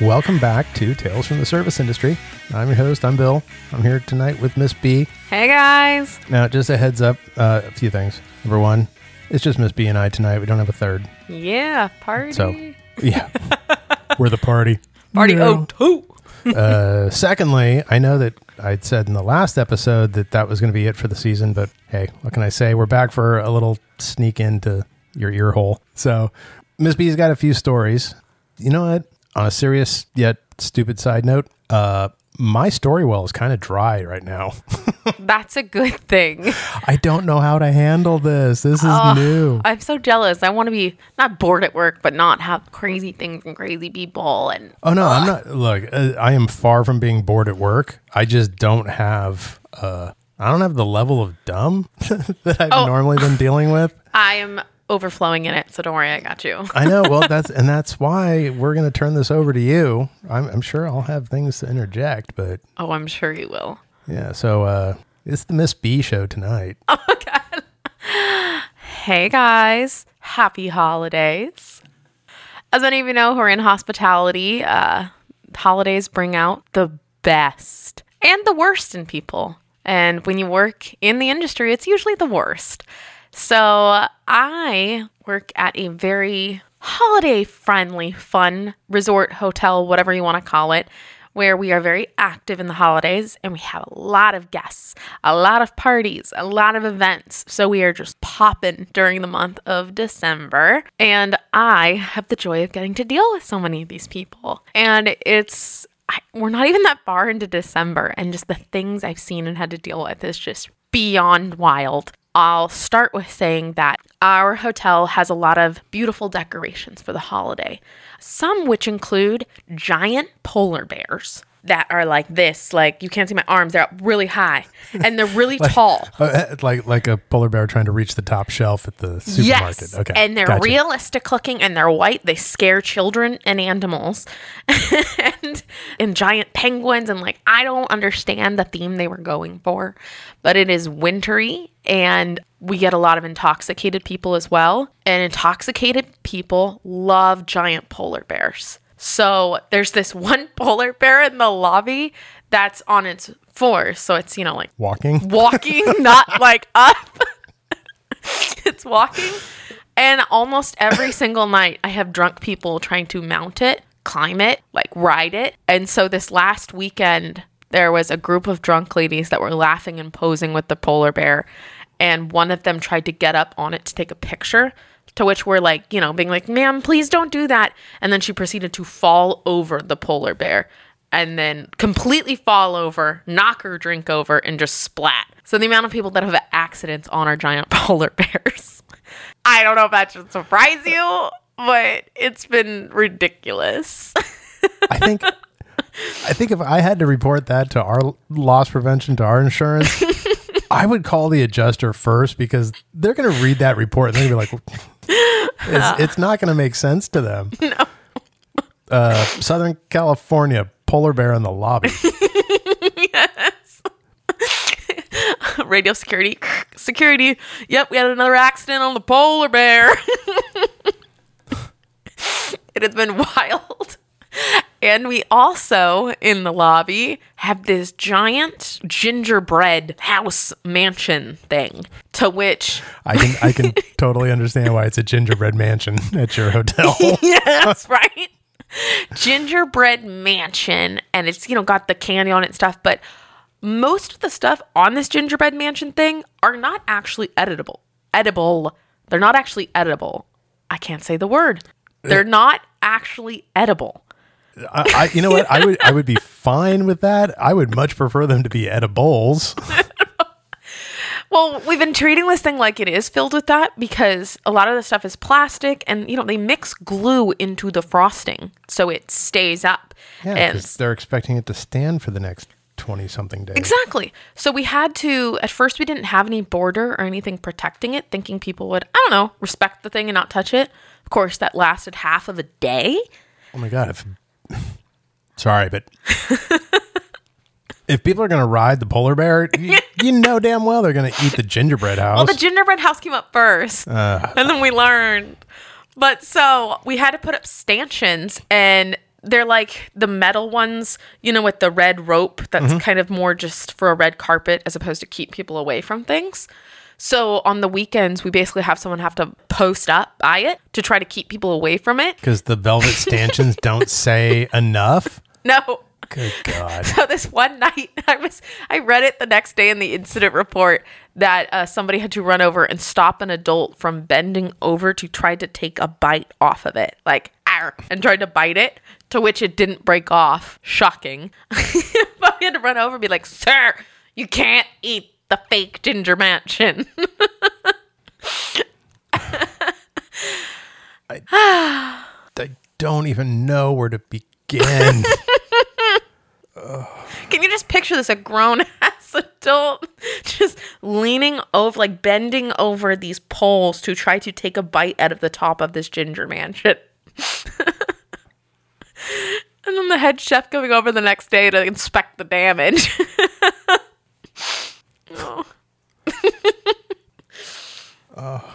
Welcome back to Tales from the Service Industry. I'm your host. I'm Bill. I'm here tonight with Miss B. Hey guys. Now, just a heads up, uh, a few things. Number one, it's just Miss B and I tonight. We don't have a third. Yeah, party. So, yeah, we're the party. party Yeah. oh two. Uh, secondly, I know that I'd said in the last episode that that was going to be it for the season, but hey, what can I say? We're back for a little sneak into your ear hole. So, Miss B's got a few stories. You know what? On a serious yet stupid side note, uh, my story well is kind of dry right now. That's a good thing. I don't know how to handle this. This is new. I'm so jealous. I want to be not bored at work, but not have crazy things and crazy people. And Oh no, I'm not. Look, uh, I am far from being bored at work. I just don't have. Uh, I don't have the level of dumb that I've Oh. normally been dealing with. I am overflowing in it. So don't worry, I got you. I know. Well, that's and that's why we're going to turn this over to you. I'm, I'm sure I'll have things to interject, but Oh, I'm sure you will. yeah. So uh, it's the Miss B show tonight. Okay. Hey guys, happy holidays. As many of you know who are in hospitality, uh, holidays bring out the best and the worst in people. And when you work in the industry, it's usually the worst. So I work at a very holiday friendly, fun resort, hotel, whatever you want to call it, where we are very active in the holidays and we have a lot of guests, a lot of parties, a lot of events. So we are just popping during the month of December. And I have the joy of getting to deal with so many of these people. And it's, I, we're not even that far into December, and just the things I've seen and had to deal with is just beyond wild. I'll start with saying that our hotel has a lot of beautiful decorations for the holiday, some which include giant polar bears that are like this, like you can't see my arms, they're up really high and they're really tall. Uh, like like a polar bear trying to reach the top shelf at the supermarket. Yes. Okay, And they're gotcha. realistic looking and they're white. They scare children and animals. and and giant penguins and like I don't understand the theme they were going for, but it is wintry and we get a lot of intoxicated people as well. And intoxicated people love giant polar bears. So there's this one polar bear in the lobby that's on its fours. So it's, you know, like walking. walking, not like up. it's walking. And almost every single night, I have drunk people trying to mount it, climb it, like ride it. And so this last weekend, there was a group of drunk ladies that were laughing and posing with the polar bear. And one of them tried to get up on it to take a picture. To which we're like, you know, being like, ma'am, please don't do that. And then she proceeded to fall over the polar bear and then completely fall over, knock her drink over, and just splat. So the amount of people that have accidents on our giant polar bears. I don't know if that should surprise you, but it's been ridiculous. I think I think if I had to report that to our loss prevention to our insurance, I would call the adjuster first because they're going to read that report and they're going to be like, it's, it's not going to make sense to them. No. Uh, Southern California polar bear in the lobby. Yes. Radio security, security. Yep, we had another accident on the polar bear. it has been wild. And we also, in the lobby, have this giant gingerbread house mansion thing to which I can I can totally understand why it's a gingerbread mansion at your hotel. yes, right. Gingerbread mansion, and it's you know got the candy on it and stuff, but most of the stuff on this gingerbread mansion thing are not actually editable. Edible. They're not actually edible. I can't say the word. They're eh. not actually edible. I, I you know what I would I would be fine with that. I would much prefer them to be edibles. Well, we've been treating this thing like it is filled with that because a lot of the stuff is plastic and you know they mix glue into the frosting so it stays up. Yeah, and they're expecting it to stand for the next twenty something days. Exactly. So we had to, at first, we didn't have any border or anything protecting it, thinking people would, I don't know, respect the thing and not touch it. Of course, that lasted half of a day. Oh my god! If sorry, but if people are going to ride the polar bear, you, you know damn well they're going to eat the gingerbread house. Well, the gingerbread house came up first, uh, and then we learned. But so we had to put up stanchions, and they're like the metal ones, you know, with the red rope that's mm-hmm. kind of more just for a red carpet as opposed to keep people away from things. So on the weekends, we basically have someone have to post up by it to try to keep people away from it. Because the velvet stanchions don't say enough. No. Good God. So this one night, I was I read it the next day in the incident report that uh, somebody had to run over and stop an adult from bending over to try to take a bite off of it, like "Arr," and tried to bite it, to which it didn't break off. Shocking. but we had to run over and be like, "Sir, you can't eat the fake ginger mansion." I don't even know where to begin. Can you just picture this? A grown ass adult just leaning over, like bending over these poles to try to take a bite out of the top of this ginger mansion. and then the head chef coming over the next day to inspect the damage. Oh.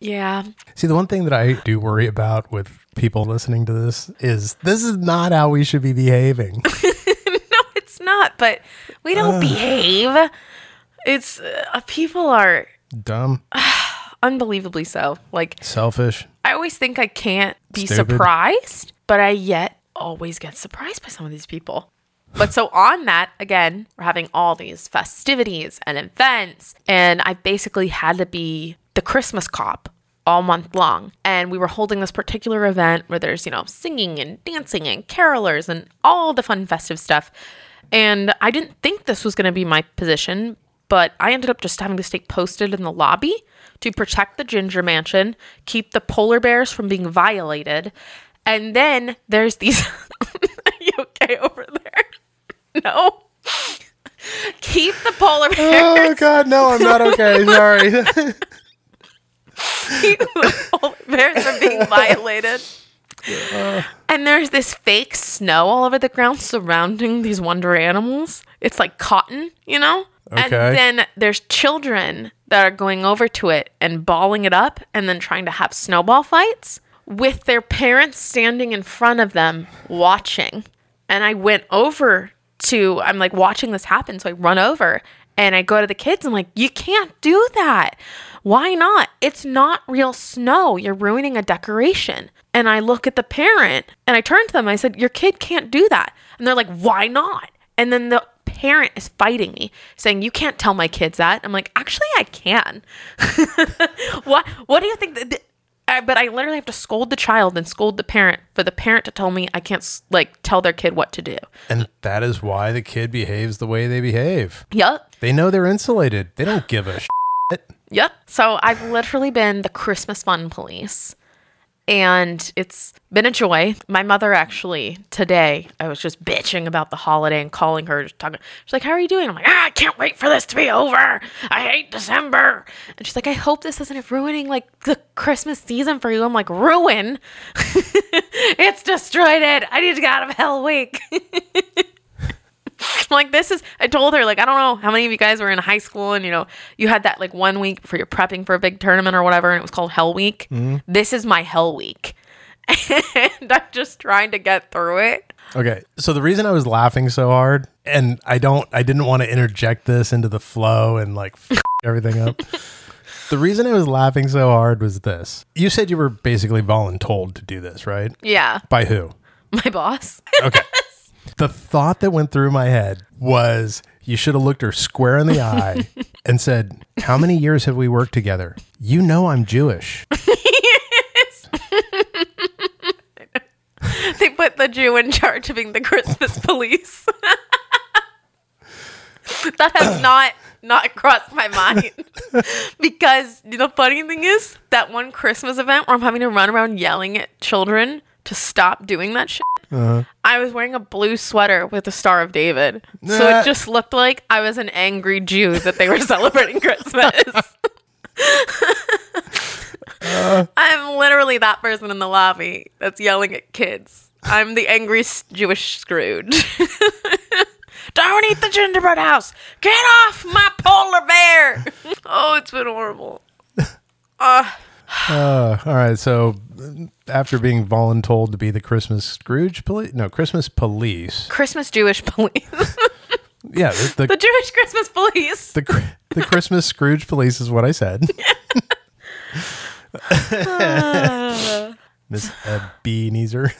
Yeah. See, the one thing that I do worry about with people listening to this is this is not how we should be behaving. No, it's not, but we don't behave. It's uh, people are Dumb, unbelievably so. Like selfish. I always think I can't be Stupid. surprised, but I yet always get surprised by some of these people. But so on that, again, we're having all these festivities and events, and I basically had to be the Christmas cop all month long. And we were holding this particular event where there's, you know, singing and dancing and carolers and all the fun festive stuff. And I didn't think this was going to be my position, but I ended up just having to stay posted in the lobby to protect the Ginger Mansion, keep the polar bears from being violated. And then there's these. Are you okay over? No. keep the polar oh, bears. Oh. God, no, I'm not okay. Sorry. keep the polar bears from being violated. And there's this fake snow all over the ground surrounding these wonder animals. It's like cotton, you know? Okay. And then there's children that are going over to it and balling it up and then trying to have snowball fights with their parents standing in front of them watching. And I went over to, I'm like watching this happen. So I run over and I go to the kids. And I'm like, you can't do that. Why not? It's not real snow. You're ruining a decoration. And I look at the parent and I turn to them. I said, Your kid can't do that. And they're like, Why not? And then the parent is fighting me, saying, You can't tell my kids that. I'm like, Actually, I can. what, what do you think? That, I, but I literally have to scold the child and scold the parent for the parent to tell me I can't like tell their kid what to do. and that is why the kid behaves the way they behave. Yep. They know they're insulated. They don't give a shit. Yep. So I've literally been the Christmas fun police. And it's been a joy. My mother actually today, I was just bitching about the holiday and calling her, talking. She's like, "How are you doing?" I'm like, "Ah, I can't wait for this to be over. I hate December." And she's like, "I hope this isn't ruining like the Christmas season for you." I'm like, "Ruin? it's destroyed it. I need to get out of Hell Week." Like this is I told her like I don't know how many of you guys were in high school and you know you had that like one week before you're prepping for a big tournament or whatever and it was called Hell Week. Mm-hmm. This is my Hell Week. and I'm just trying to get through it. Okay. So the reason I was laughing so hard, and I don't, I didn't want to interject this into the flow and like f- everything up. The reason I was laughing so hard was this. You said you were basically voluntold to do this, right? Yeah, By who? my boss. Okay. The thought that went through my head was you should have looked her square in the eye and said, How many years have we worked together? You know I'm Jewish. they put the Jew in charge of being the Christmas police. that has not not crossed my mind because the funny thing is that one Christmas event where I'm having to run around yelling at children to stop doing that shit. I was wearing a blue sweater with the Star of David, so it just looked like I was an angry Jew that they were celebrating Christmas. I'm literally that person in the lobby that's yelling at kids. I'm the angry Jewish Scrooge. Don't eat the gingerbread house. Get off my polar bear. oh, it's been horrible. Uh, Uh, all right. So after being voluntold to be the Christmas Scrooge police, no, Christmas police. Christmas Jewish police. Yeah, the the, the Jewish Christmas police. the, the Christmas Scrooge police is what I said. Miss Ebenezer.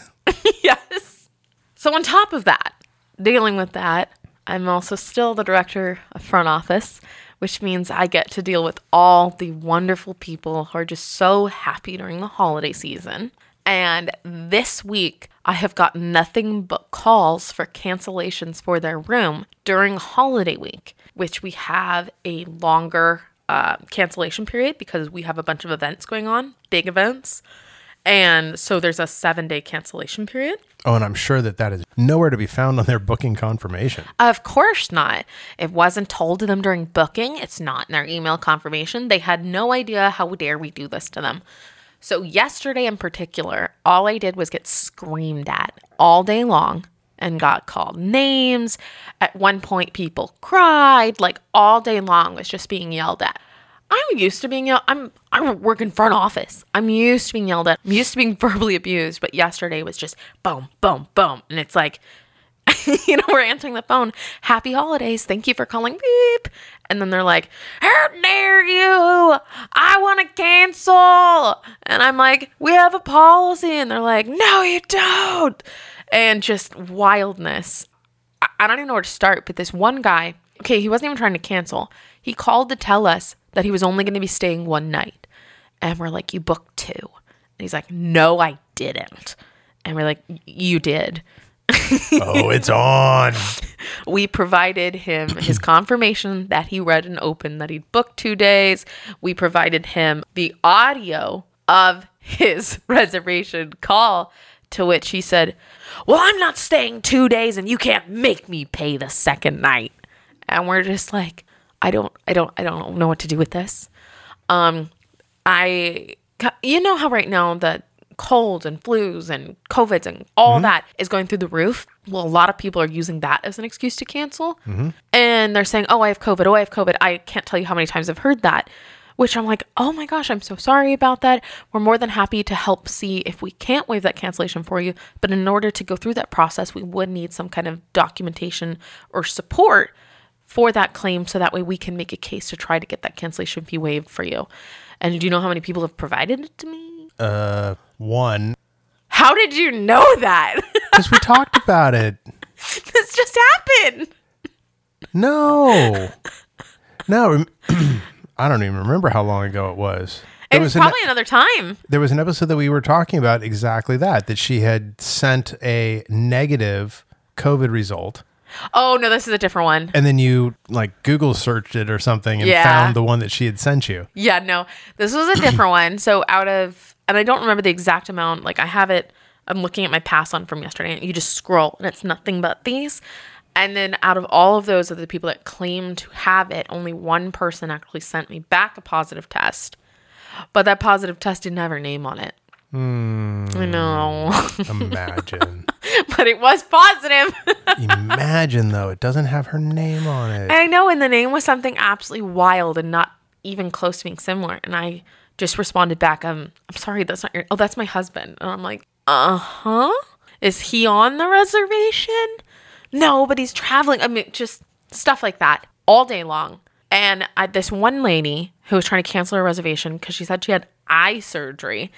yes. So on top of that, dealing with that, I'm also still the director of front office, which means I get to deal with all the wonderful people who are just so happy during the holiday season. And this week, I have gotten nothing but calls for cancellations for their room during holiday week, which we have a longer uh, cancellation period because we have a bunch of events going on, big events. And so there's a seven day cancellation period. Oh, and I'm sure that that is nowhere to be found on their booking confirmation. Of course not. It wasn't told to them during booking. It's not in their email confirmation. They had no idea how dare we do this to them. So, yesterday in particular, all I did was get screamed at all day long and got called names. At one point, people cried, like all day long was just being yelled at. I'm used to being yelled. I'm I work in front office. I'm used to being yelled at. I'm used to being verbally abused. But yesterday was just boom, boom, boom, and it's like, you know, we're answering the phone. Happy holidays. Thank you for calling. Beep. And then they're like, How dare you? I want to cancel. And I'm like, We have a policy. And they're like, No, you don't. And just wildness. I, I don't even know where to start. But this one guy, okay, he wasn't even trying to cancel. He called to tell us that he was only going to be staying one night. And we're like, You booked two. And he's like, No, I didn't. And we're like, You did. Oh, it's on. We provided him his confirmation that he read and opened that he'd booked two days. We provided him the audio of his reservation call, to which he said, Well, I'm not staying two days and you can't make me pay the second night. And we're just like, I don't, I don't, I don't know what to do with this. Um, I, you know how right now the colds and flus and COVIDs and all that is going through the roof. Well, a lot of people are using that as an excuse to cancel. And they're saying, oh, I have COVID. Oh, I have COVID. I can't tell you how many times I've heard that, which I'm like, oh my gosh, I'm so sorry about that. We're more than happy to help see if we can't waive that cancellation for you. But in order to go through that process, we would need some kind of documentation or support for that claim so that way we can make a case to try to get that cancellation fee waived for you. And do you know how many people have provided it to me? Uh, one How did you know that? because we talked about it. this just happened. No, no. I don't even remember how long ago it was. It was was an, probably another time. there was an episode that we were talking about exactly that. That she had sent a negative COVID result, Oh no, this is a different one. and then you like Google searched it or something and Yeah. found the one that she had sent you. Yeah, no, this was a different one. So out of, and I don't remember the exact amount. Like I have it. I'm looking at my pass on from yesterday, and you just scroll, and it's nothing but these. And then out of all of those of the people that claim to have it, only one person actually sent me back a positive test. But that positive test didn't have her name on it. I know, Imagine, but it was positive. imagine though, it doesn't have her name on it. I know, and the name was something absolutely wild and not even close to being similar. And I just responded back, um, I'm sorry, that's not your, oh, that's my husband. And I'm like, uh huh. Is he on the reservation? No, but he's traveling. I mean, just stuff like that all day long. And I, this one lady who was trying to cancel her reservation because she said she had eye surgery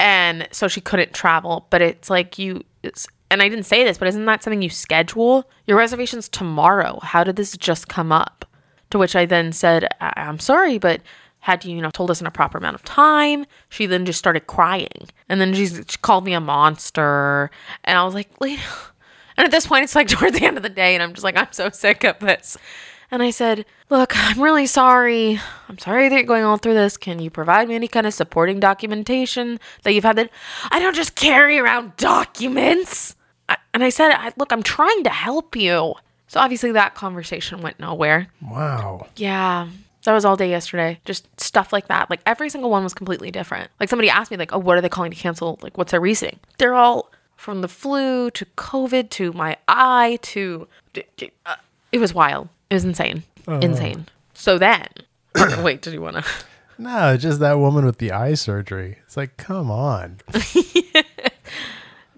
and so she couldn't travel. But it's like you, it's, and I didn't say this, but isn't that something you schedule? Your reservation's tomorrow. How did this just come up? To which I then said, I- I'm sorry, but had you, you know, told us in a proper amount of time. She then just started crying. And then she called me a monster. And I was like, Lady. And at this point, it's like toward the end of the day, and I'm just like, I'm so sick of this. And I said, Look, I'm really sorry. I'm sorry that you're going all through this. Can you provide me any kind of supporting documentation that you've had that I don't just carry around documents? I, and I said, I, Look, I'm trying to help you. So obviously that conversation went nowhere. Wow. Yeah. That was all day yesterday. Just stuff like that. Like every single one was completely different. Like somebody asked me, like, oh, what are they calling to cancel? Like, what's their reasoning? They're all from the flu to COVID to my eye to. uh, it was wild. It was insane. Oh. Insane. So then. wait, did you want to? No, just that woman with the eye surgery. It's like, come on.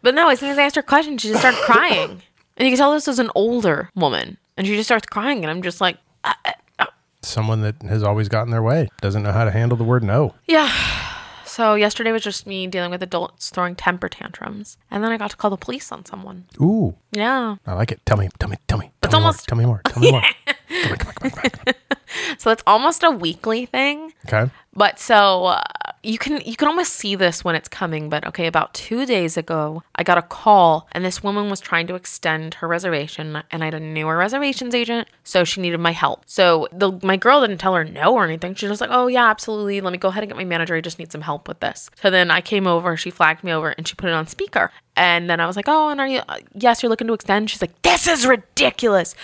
But no, as soon as I asked her a question, she just started crying. And you can tell this was an older woman. And she just starts crying. And I'm just like, uh, uh, uh. Someone that has always gotten their way doesn't know how to handle the word no. yeah. So yesterday was just me dealing with adults throwing temper tantrums. And then I got to call the police on someone. Ooh, Yeah. I like it. Tell me, tell me, tell me. Tell It's me more, almost- Tell me more. Tell me more. Come on, come on, come on, come on. So it's almost a weekly thing. Okay. But so uh, you can you can almost see this when it's coming. But okay, about two days ago, I got a call, and this woman was trying to extend her reservation, and I a newer reservations agent, so she needed my help. So the my girl didn't tell her no or anything. She was like, "Oh yeah, absolutely. Let me go ahead and get my manager. I just need some help with this." So then I came over. She flagged me over, and she put it on speaker. And then I was like, "Oh, and are you? Uh, yes, you're looking to extend." She's like, "This is ridiculous.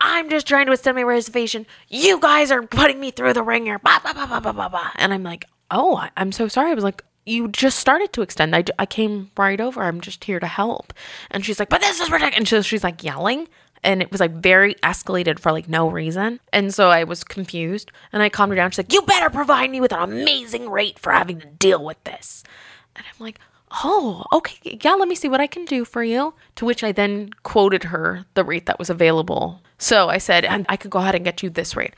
I'm just trying to extend my reservation. You guys are putting me through the ringer." Bah, bah, bah, bah, bah, bah, bah. And I'm like, "Oh, I'm so sorry." I was like, "You just started to extend. I, I came right over. I'm just here to help." And she's like, "But this is ridiculous." And she, she's like yelling. And it was like very escalated for like no reason. And so I was confused and I calmed her down. She's like, You better provide me with an amazing rate for having to deal with this. And I'm like, oh, okay, yeah, let me see what I can do for you. To which I then quoted her the rate that was available. So I said, and I could go ahead and get you this rate.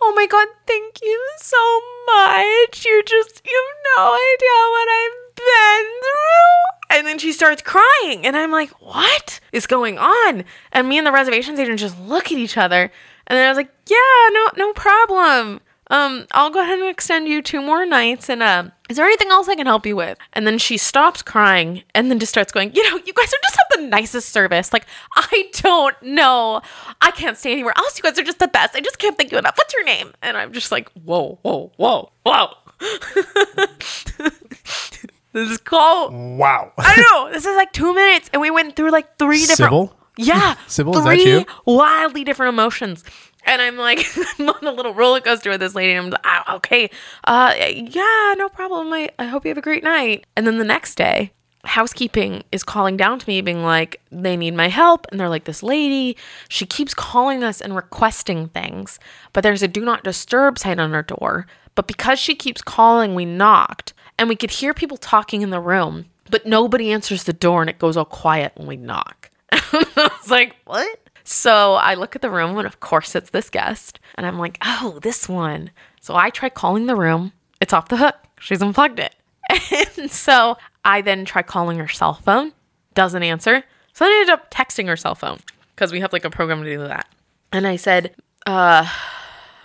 Oh my God, thank you so much. You just, you have no idea what I've been through. And then she starts crying. And I'm like, what is going on? And me and the reservations agent just look at each other. And then I was like, yeah, no, no problem um, I'll go ahead and extend you two more nights. And uh, is there anything else I can help you with? And then she stops crying and then just starts going, you know, you guys are just have the nicest service. Like, I don't know. I can't stay anywhere else. You guys are just the best. I just can't thank you enough. What's your name? And I'm just like, whoa, whoa, whoa, whoa. this is called Wow. I know. This is like two minutes, and we went through like three different. Sybil? Yeah, Sybil, is that three you? wildly different emotions. And I'm like, I'm on a little roller coaster with this lady. And I'm like, ah, okay, uh, yeah, no problem. I, I hope you have a great night. And then the next day, housekeeping is calling down to me, being like, they need my help. And they're like, this lady, she keeps calling us and requesting things, but there's a do not disturb sign on her door. But because she keeps calling, we knocked and we could hear people talking in the room, but nobody answers the door and it goes all quiet when we knock. I was like, what? So I look at the room and of course it's this guest. And I'm like, oh, this one. So I try calling the room. It's off the hook. She's unplugged it. And so I then try calling her cell phone. Doesn't answer. So I ended up texting her cell phone because we have like a program to do that. And I said, uh,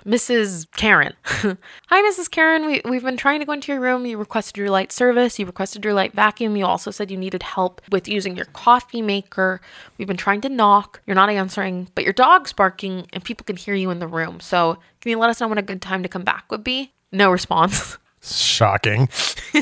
Mrs. Karen. Hi, Mrs. Karen. We, we've been trying to go into your room. You requested your light service. You requested your light vacuum. You also said you needed help with using your coffee maker. We've been trying to knock. You're not answering, but your dog's barking and people can hear you in the room. So can you let us know when a good time to come back would be? No response. Shocking.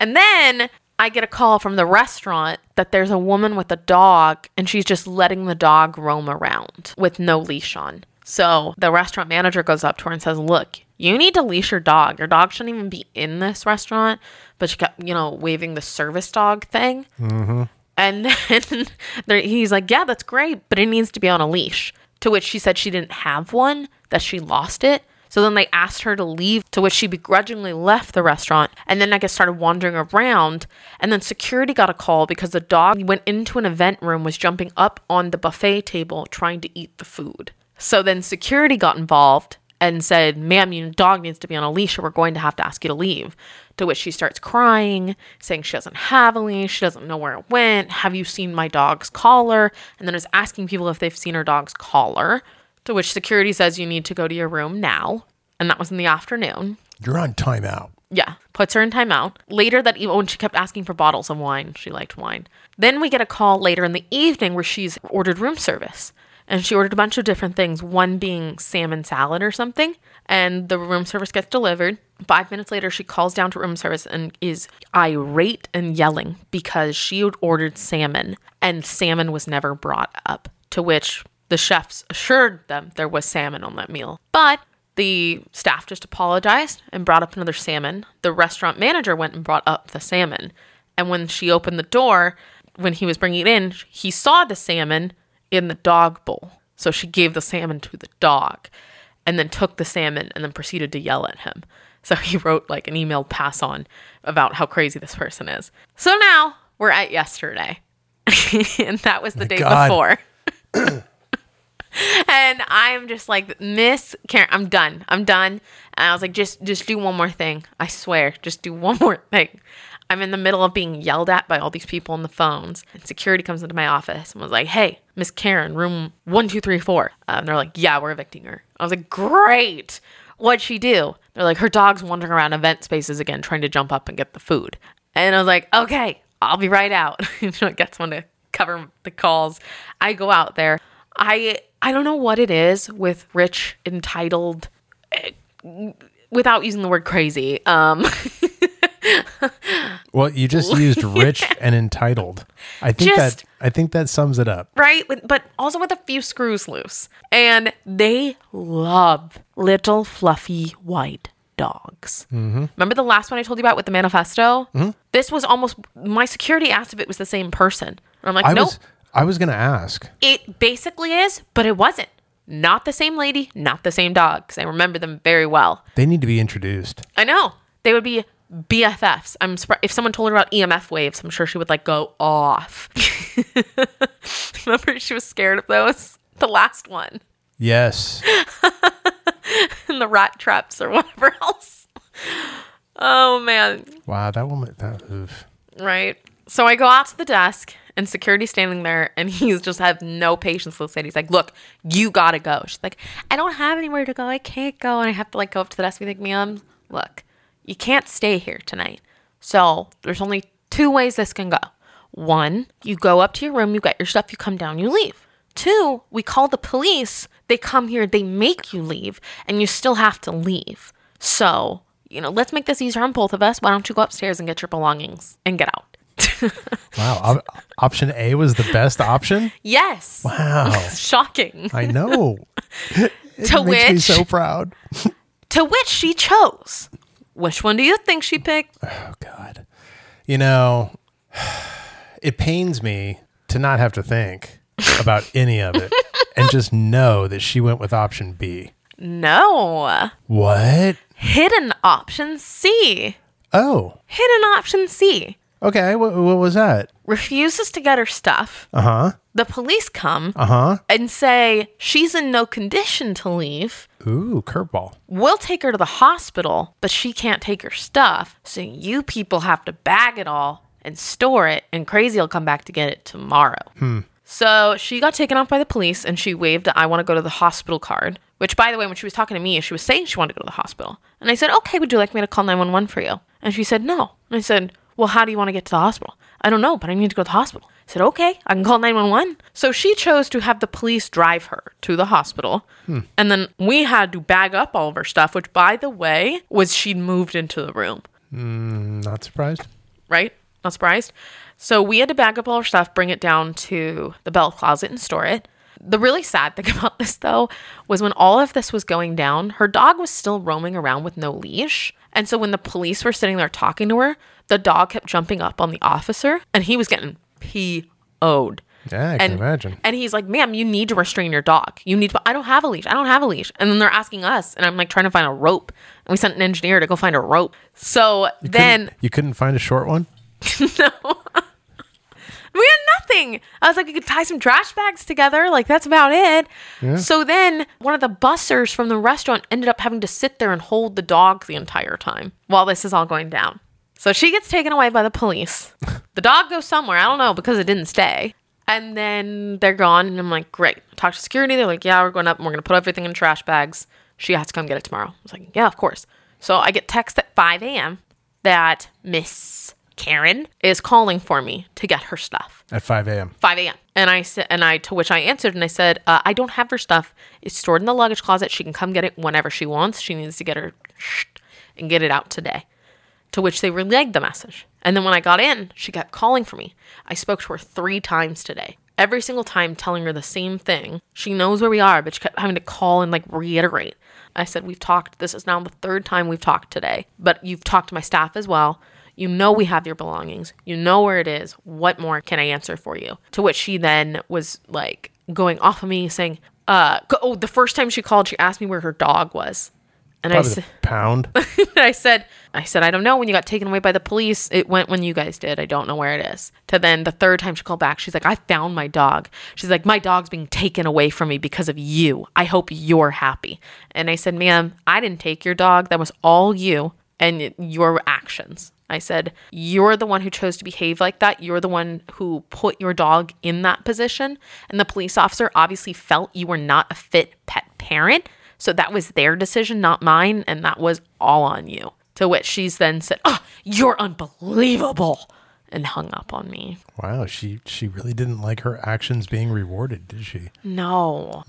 And then I get a call from the restaurant that there's a woman with a dog and she's just letting the dog roam around with no leash on. So the restaurant manager goes up to her and says, Look, you need to leash your dog. Your dog shouldn't even be in this restaurant. But she kept, you know, waving the service dog thing. Mm-hmm. And then there, he's like, Yeah, that's great, but it needs to be on a leash. To which she said she didn't have one, that she lost it. So then they asked her to leave, to which she begrudgingly left the restaurant. And then I guess started wandering around. And then security got a call because the dog went into an event room, was jumping up on the buffet table trying to eat the food. So then security got involved and said, Ma'am, your dog needs to be on a leash or we're going to have to ask you to leave. To which she starts crying, saying she doesn't have a leash, she doesn't know where it went. Have you seen my dog's collar? And then is asking people if they've seen her dog's collar. To which security says you need to go to your room now. And that was in the afternoon. You're on timeout. Yeah, puts her in timeout. Later that evening, when she kept asking for bottles of wine, she liked wine. Then we get a call later in the evening where she's ordered room service. And she ordered a bunch of different things, one being salmon salad or something. And the room service gets delivered. Five minutes later, she calls down to room service and is irate and yelling because she had ordered salmon and salmon was never brought up. To which the chefs assured them there was salmon on that meal. But the staff just apologized and brought up another salmon. The restaurant manager went and brought up the salmon. And when she opened the door, when he was bringing it in, he saw the salmon in the dog bowl. So she gave the salmon to the dog and then took the salmon and then proceeded to yell at him. So he wrote like an email pass on about how crazy this person is. So now we're at yesterday. and that was the day God. before. and I'm just like, Miss Karen, I'm done. I'm done. And I was like, just just do one more thing. I swear, just do one more thing. I'm in the middle of being yelled at by all these people on the phones. And security comes into my office and was like, hey, Miss Karen, room 1234. Uh, and they're like, yeah, we're evicting her. I was like, great. What'd she do? They're like, her dog's wandering around event spaces again, trying to jump up and get the food. And I was like, okay, I'll be right out. gets one to cover the calls. I go out there. I I don't know what it is with rich, entitled, eh, without using the word crazy. Um, Well, you just used rich and entitled. I think Just- that I think that sums it up. right? But also with a few screws loose. And they love little fluffy white dogs. Mm-hmm. Remember the last one I told you about with the manifesto? Mm-hmm. This was almost my security asked if it was the same person. And I'm like, I nope. was I was going to ask. It basically is, but it wasn't. Not the same lady, not the same dog. 'cause I remember them very well. They need to be introduced. I know they would be BFFs. I'm surprised if someone told her about EMF waves. I'm sure she would like go off. Remember, she was scared of those. The last one, Yes. and the rat traps or whatever else. Oh man, Wow, that woman that oof. right. So I go out to the desk, and security's standing there, and he's just have no patience with it. He's like, "Look, you gotta go." She's like, "I don't have anywhere to go. I can't go." And I have to like go up to the desk and be like, "Ma'am, look, you can't stay here tonight. So there's only two ways this can go. One, you go up to your room, you get your stuff, you come down, you leave. Two, we call the police. They come here, they make you leave, and you still have to leave. So." You know, let's make this easier on both of us. Why don't you go upstairs and get your belongings and get out? Wow. op- option A was the best option? Yes. Wow. Shocking. I know. To makes me which- so proud. To which she chose. Which one do you think she picked? Oh God. You know, it pains me to not have to think about any of it and just know that she went with option B. No. What? Hidden option C. Oh, Hidden option C. okay. What, what was that? Refuses to get her stuff. Uh huh. The police come Uh huh. and say she's in no condition to leave. Ooh, curveball. We'll take her to the hospital, but she can't take her stuff. So you people have to bag it all and store it, and Crazy will come back to get it tomorrow. Hmm. So she got taken off by the police and she waved I want to go to the hospital card, which, by the way, when she was talking to me, she was saying she wanted to go to the hospital. And I said, Okay, would you like me to call 911 for you? And she said, No. And I said, Well, how do you want to get to the hospital? I don't know, but I need to go to the hospital. I said, Okay, I can call 911. So she chose to have the police drive her to the hospital. Hmm. And then we had to bag up all of her stuff, which, by the way, was she'd moved into the room hmm, Not surprised. right? Not surprised. So we had to bag up all our stuff, bring it down to the bell closet, and store it. The really sad thing about this, though, was when all of this was going down, her dog was still roaming around with no leash. And so when the police were sitting there talking to her, the dog kept jumping up on the officer and he was getting PO'd. Yeah, I can And, imagine. and he's like, ma'am, you need to restrain your dog. You need to, I don't have a leash. I don't have a leash. And then they're asking us, and I'm like trying to find a rope. And we sent an engineer to go find a rope. So then you couldn't find a short one? No. we had nothing. I was like, we could tie some trash bags together. Like, that's about it. So then one of the bussers from the restaurant ended up having to sit there and hold the dog the entire time while this is all going down. So she gets taken away by the police. the dog goes somewhere. I don't know because it didn't stay. And then they're gone. And I'm like, great. I talked to security. They're like, yeah, we're going up and we're going to put everything in trash bags. She has to come get it tomorrow. I was like, yeah, of course. So I get text at 5 a.m. that Miss Karen is calling for me to get her stuff. At 5 a.m. 5 a.m. And I said, and I to which I answered, and I said, uh, I don't have her stuff. It's stored in the luggage closet. She can come get it whenever she wants. She needs to get her and get it out today. To which they relayed the message. And then when I got in, she kept calling for me. I spoke to her three times today. Every single time telling her the same thing. She knows where we are, but she kept having to call and like reiterate. I said, We've talked. This is now the third time we've talked today, but you've talked to my staff as well. You know we have your belongings. You know where it is. What more can I answer for you? To which she then was like going off of me saying, uh, oh, the first time she called, she asked me where her dog was. And I said, pound. I said, I said, I don't know when you got taken away by the police. It went when you guys did. I don't know where it is. To then the third time she called back, she's like, I found my dog. She's like, my dog's being taken away from me because of you. I hope you're happy. And I said, ma'am, I didn't take your dog. That was all you and your actions. I said, You're the one who chose to behave like that. You're the one who put your dog in that position. And the police officer obviously felt you were not a fit pet parent. So that was their decision, not mine. And that was all on you. To which she's then said, Oh, you're unbelievable. And hung up on me. Wow, she she really didn't like her actions being rewarded, did she? No.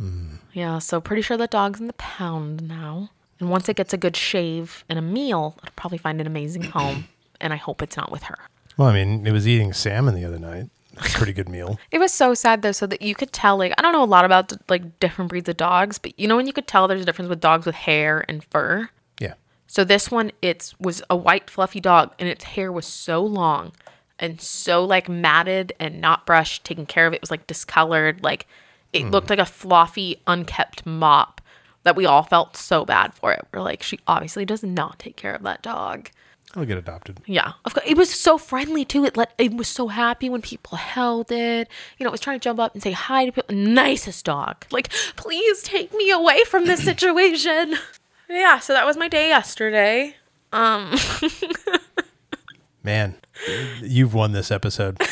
Yeah, so pretty sure the dog's in the pound now. And once it gets a good shave and a meal, it'll probably find an amazing home. And I hope it's not with her. Well, I mean, it was eating salmon the other night. Pretty good meal. It was so sad though, so that you could tell. Like I don't know a lot about like different breeds of dogs, but you know when you could tell there's a difference with dogs with hair and fur. Yeah. So this one, it was a white fluffy dog, and its hair was so long and so like matted and not brushed, taken care of. It was like discolored, like it hmm. looked like a fluffy, unkept mop. That we all felt so bad for it. We're like, she obviously does not take care of that dog. I'll get adopted. Yeah, of course. It was so friendly too. It let it was so happy when people held it. You know, it was trying to jump up and say hi to people. Nicest dog. Like, please take me away from this situation. yeah. So that was my day yesterday. Um, Man, you've won this episode.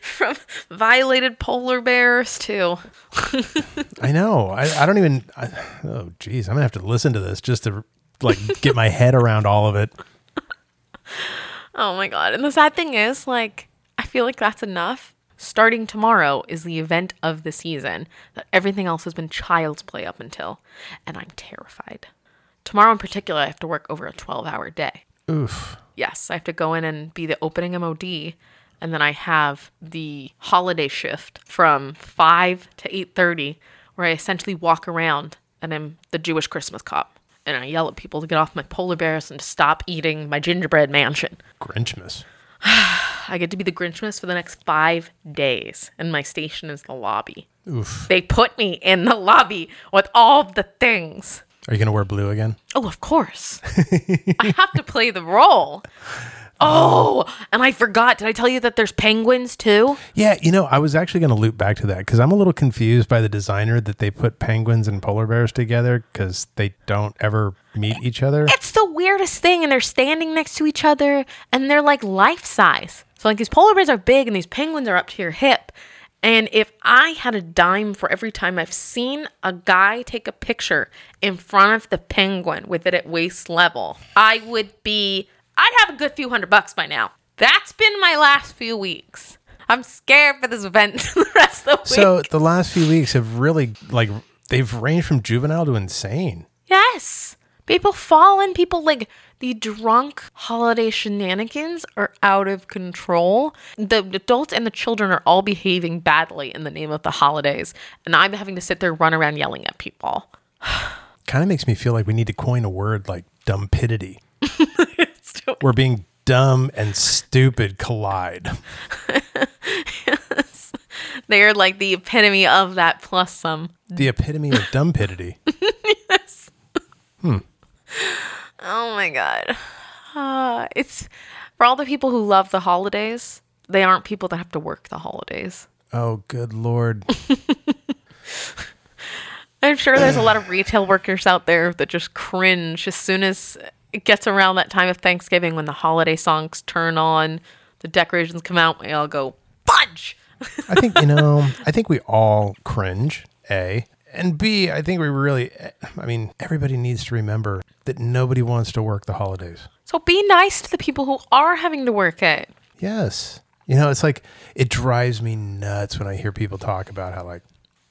from violated polar bears to I know. I, I don't even. I, oh, geez. I'm going to have to listen to this just to like get my head around all of it. oh my god. And the sad thing is, like, I feel like that's enough. Starting tomorrow is the event of the season that everything else has been child's play up until, and I'm terrified. Tomorrow in particular, I have to work over a 12 hour day. Oof. Yes, I have to go in and be the opening MOD, and then I have the holiday shift from 5 to 8:30 where I essentially walk around and I'm the Jewish Christmas cop. And I yell at people to get off my polar bears and to stop eating my gingerbread mansion. Grinchmas. I get to be the Grinchmas for the next five days, and my station is the lobby. Oof. They put me in the lobby with all the things. Are you going to wear blue again? Oh, of course. I have to play the role. Oh, and I forgot. Did I tell you that there's penguins too? Yeah, you know, I was actually going to loop back to that because I'm a little confused by the designer that they put penguins and polar bears together because they don't ever meet each other. It's the weirdest thing, and they're standing next to each other, and they're like life size. So like these polar bears are big, and these penguins are up to your hip. And if I had a dime for every time I've seen a guy take a picture in front of the penguin with it at waist level, I would be, I'd have a good few hundred bucks by now. That's been my last few weeks. I'm scared for this event the rest of the week. So the last few weeks have really like they've ranged from juvenile to insane. Yes. People fall in, people like the drunk holiday shenanigans are out of control. The adults and the children are all behaving badly in the name of the holidays. And I'm having to sit there run around yelling at people. Kind of makes me feel like we need to coin a word like dumpidity. Where being dumb and stupid collide. yes. They're like the epitome of that plus some. The epitome of dumpidity. Yes. Hmm. Oh my god. Uh, it's for all the people who love the holidays, they aren't people that have to work the holidays. Oh, good lord. I'm sure there's a lot of retail workers out there that just cringe as soon as it gets around that time of Thanksgiving when the holiday songs turn on, the decorations come out, we all go, fudge! I think, you know, I think we all cringe, A. And B, I think we really, I mean, everybody needs to remember that nobody wants to work the holidays. So be nice to the people who are having to work it. Yes. You know, it's like, it drives me nuts when I hear people talk about how, like,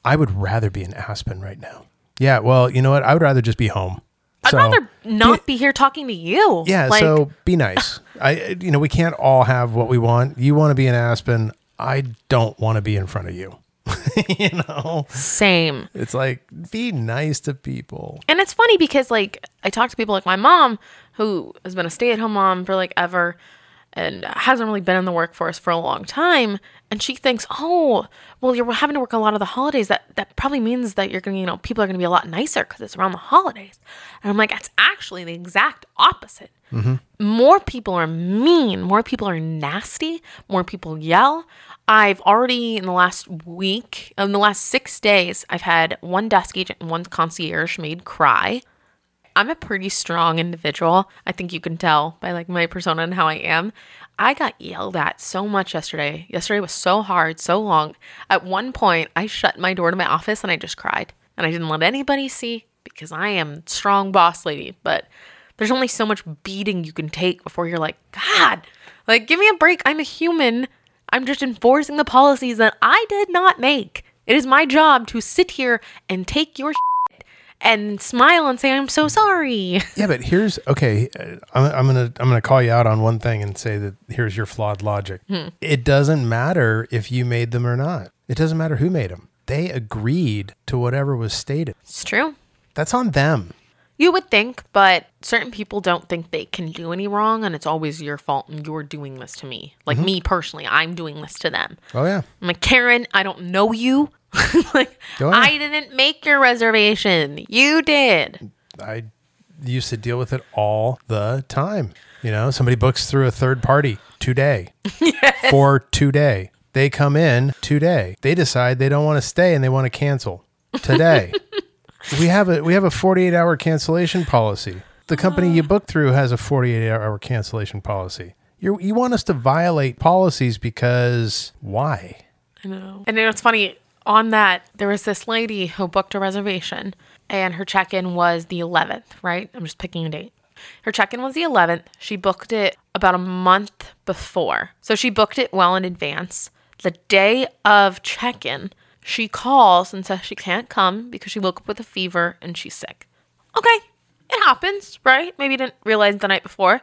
I would rather be in Aspen right now. Yeah, well, you know what? I would rather just be home. I'd So- rather not be here talking to you. Yeah, Like, so be nice. I you know, we can't all have what we want. You want to be in Aspen. I don't want to be in front of you. you know? same. It's like be nice to people. And it's funny because like I talk to people like my mom who has been a stay-at-home mom for like ever and hasn't really been in the workforce for a long time. And she thinks, oh, well, you're having to work a lot of the holidays. That that probably means that you're gonna, you know, people are gonna be a lot nicer because it's around the holidays. And I'm like, that's actually the exact opposite. Mm-hmm. More people are mean. More people are nasty. More people yell. I've already in the last week, in the last six days, I've had one desk agent and one concierge made cry. I'm a pretty strong individual. I think you can tell by like my persona and how I am. I got yelled at so much yesterday. Yesterday was so hard, so long. At one point, I shut my door to my office and I just cried. And I didn't let anybody see because I am strong boss lady, but there's only so much beating you can take before you're like, God, like give me a break. I'm a human. I'm just enforcing the policies that I did not make. It is my job to sit here and take your and smile and say I'm so sorry. Yeah, but here's okay. uh, I'm, I'm gonna I'm gonna call you out on one thing and say that here's your flawed logic. It doesn't matter if you made them or not. It doesn't matter who made them. They agreed to whatever was stated. It's true. That's on them. You would think, but certain people don't think they can do any wrong, and it's always your fault, and you're doing this to me. Like me personally, I'm doing this to them. Oh yeah. I'm like, Karen, I don't know you. like. I didn't make your reservation. You did. I used to deal with it all the time. You know, somebody books through a third party today for today. They come in today. They decide they don't want to stay and they want to cancel today. we have a we have a 48 hour cancellation policy. The company you uh. book through has a 48 hour cancellation policy. You you want us to violate policies because why? I know. And then it's funny on that, there was this lady who booked a reservation and her check in was the 11th, right? I'm just picking a date. Her check in was the 11th. She booked it about a month before. So she booked it well in advance. The day of check in, she calls and says she can't come because she woke up with a fever and she's sick. Okay, it happens, right? Maybe you didn't realize the night before.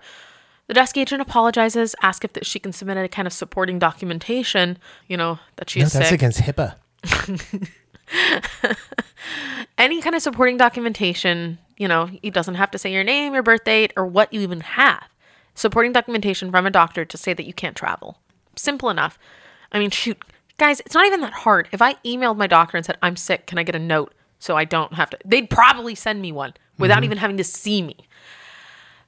The desk agent apologizes, asks if that she can submit any kind of supporting documentation, you know, that she No, is that's sick against HIPAA. any kind of supporting documentation, you know, it doesn't have to say your name, your birth date, or what you even have. Supporting documentation from a doctor to say that you can't travel. Simple enough. I mean, shoot, guys, it's not even that hard. If I emailed my doctor and said, I'm sick, can I get a note so I don't have to? They'd probably send me one without even having to see me.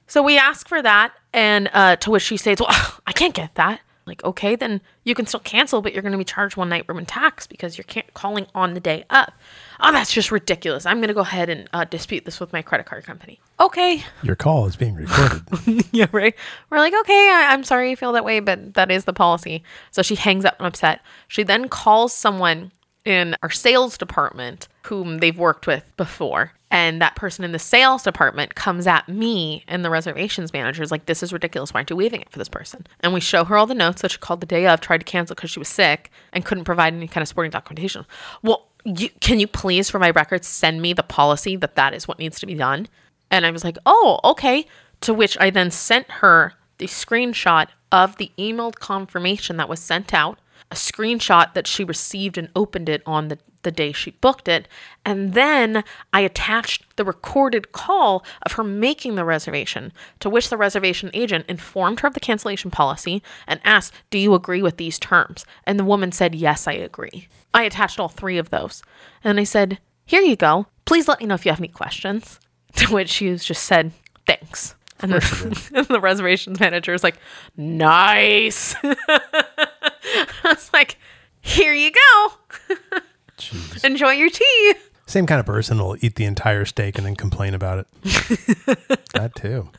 So we ask for that, and uh, to which she says, Well, I can't get that. Like, okay, then you can still cancel, but you're going to be charged one night room and tax because you're can't calling on the day up. Oh, that's just ridiculous. I'm going to go ahead and uh, dispute this with my credit card company. Okay. Your call is being recorded. yeah, right. We're like, okay, I- I'm sorry you feel that way, but that is the policy. So she hangs up and upset. She then calls someone in our sales department whom they've worked with before. And that person in the sales department comes at me and the reservations manager is like, this is ridiculous. Why aren't you waiving it for this person? And we show her all the notes that she called the day of, tried to cancel because she was sick and couldn't provide any kind of supporting documentation. Well, you, can you please, for my records, send me the policy that that is what needs to be done? And I was like, oh, okay. To which I then sent her the screenshot of the emailed confirmation that was sent out, a screenshot that she received and opened it on the, the day she booked it. And then I attached the recorded call of her making the reservation, to which the reservation agent informed her of the cancellation policy and asked, Do you agree with these terms? And the woman said, Yes, I agree. I attached all three of those. And I said, Here you go. Please let me know if you have any questions. To which she just said, Thanks. And the, and the reservations manager is like, Nice. I was like, Here you go. Jeez. Enjoy your tea. Same kind of person will eat the entire steak and then complain about it. that too.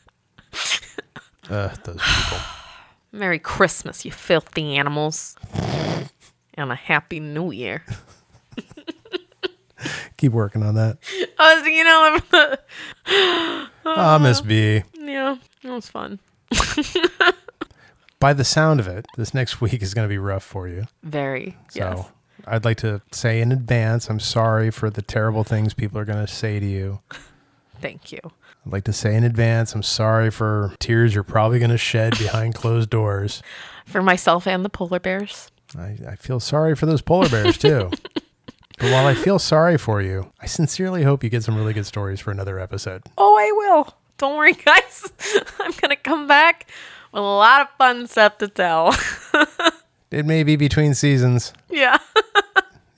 Uh, those people. Merry Christmas, you filthy animals. And a happy new year. Keep working on that. Oh, you know, Ah, Miss B. yeah, that was fun. By the sound of it, this next week is going to be rough for you. Very. So yes. I'd like to say in advance, I'm sorry for the terrible things people are going to say to you. Thank you. I'd like to say in advance, I'm sorry for tears you're probably going to shed behind closed doors. For myself and the polar bears. I, I feel sorry for those polar bears too. but while I feel sorry for you, I sincerely hope you get some really good stories for another episode. Oh, I will. Don't worry, guys. I'm going to come back with a lot of fun stuff to tell. It may be between seasons. yeah.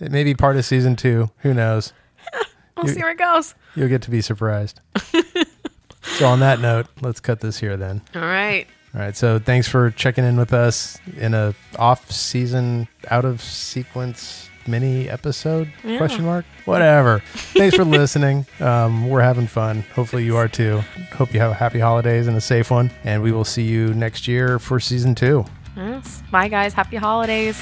It may be part of season two. Who knows? We'll You- see where it goes. You'll get to be surprised. so on that note, let's cut this here then. All right. All right. So thanks for checking in with us in a off-season, out of sequence mini episode? Yeah. Question mark. Whatever. thanks for listening. Um, we're having fun. Hopefully you are too. Hope you have a happy holidays and a safe one. And we will see you next year for season two. Yes. Bye, guys. Happy holidays.